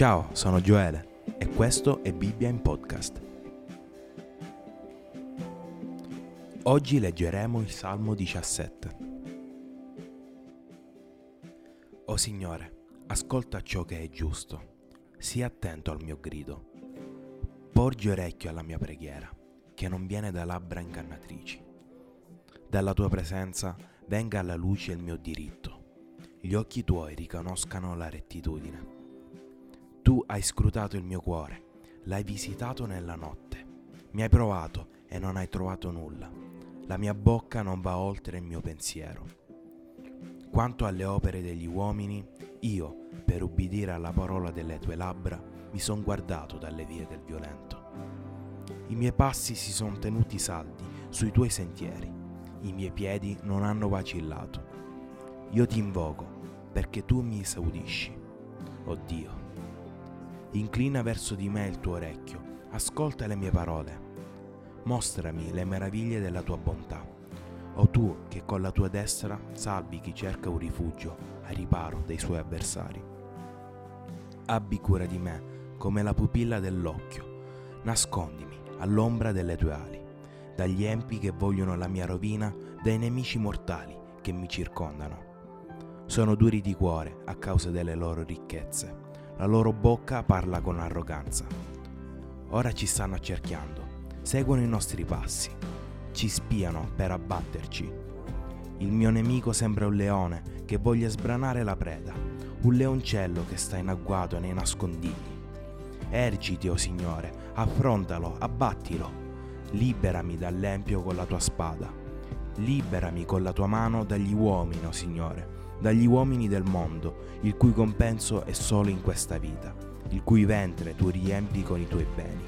Ciao, sono Gioele e questo è Bibbia in podcast. Oggi leggeremo il Salmo 17. O Signore, ascolta ciò che è giusto, sii attento al mio grido. Porgi orecchio alla mia preghiera, che non viene da labbra ingannatrici. Dalla tua presenza venga alla luce il mio diritto. Gli occhi tuoi riconoscano la rettitudine. Hai scrutato il mio cuore, l'hai visitato nella notte. Mi hai provato e non hai trovato nulla. La mia bocca non va oltre il mio pensiero. Quanto alle opere degli uomini, io, per ubbidire alla parola delle tue labbra, mi son guardato dalle vie del violento. I miei passi si sono tenuti saldi sui tuoi sentieri, i miei piedi non hanno vacillato. Io ti invoco perché tu mi esaudisci. Oh Dio, Inclina verso di me il tuo orecchio, ascolta le mie parole. Mostrami le meraviglie della tua bontà. O tu che con la tua destra salvi chi cerca un rifugio a riparo dei suoi avversari. Abbi cura di me come la pupilla dell'occhio. Nascondimi all'ombra delle tue ali, dagli empi che vogliono la mia rovina, dai nemici mortali che mi circondano. Sono duri di cuore a causa delle loro ricchezze la loro bocca parla con arroganza. Ora ci stanno accerchiando, seguono i nostri passi, ci spiano per abbatterci. Il mio nemico sembra un leone che voglia sbranare la preda, un leoncello che sta in agguato nei nascondigli. Ergiti, o oh Signore, affrontalo, abbattilo. Liberami dall'empio con la tua spada. Liberami con la tua mano dagli uomini, o oh Signore dagli uomini del mondo, il cui compenso è solo in questa vita, il cui ventre tu riempi con i tuoi beni.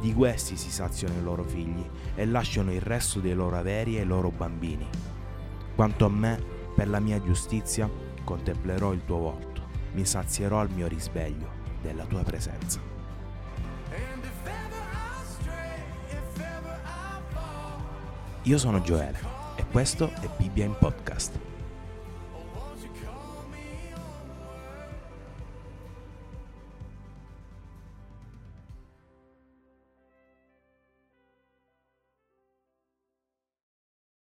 Di questi si saziano i loro figli e lasciano il resto dei loro averi ai loro bambini. Quanto a me, per la mia giustizia, contemplerò il tuo volto, mi sazierò al mio risveglio della tua presenza. Io sono Gioele e questo è Bibbia in Podcast.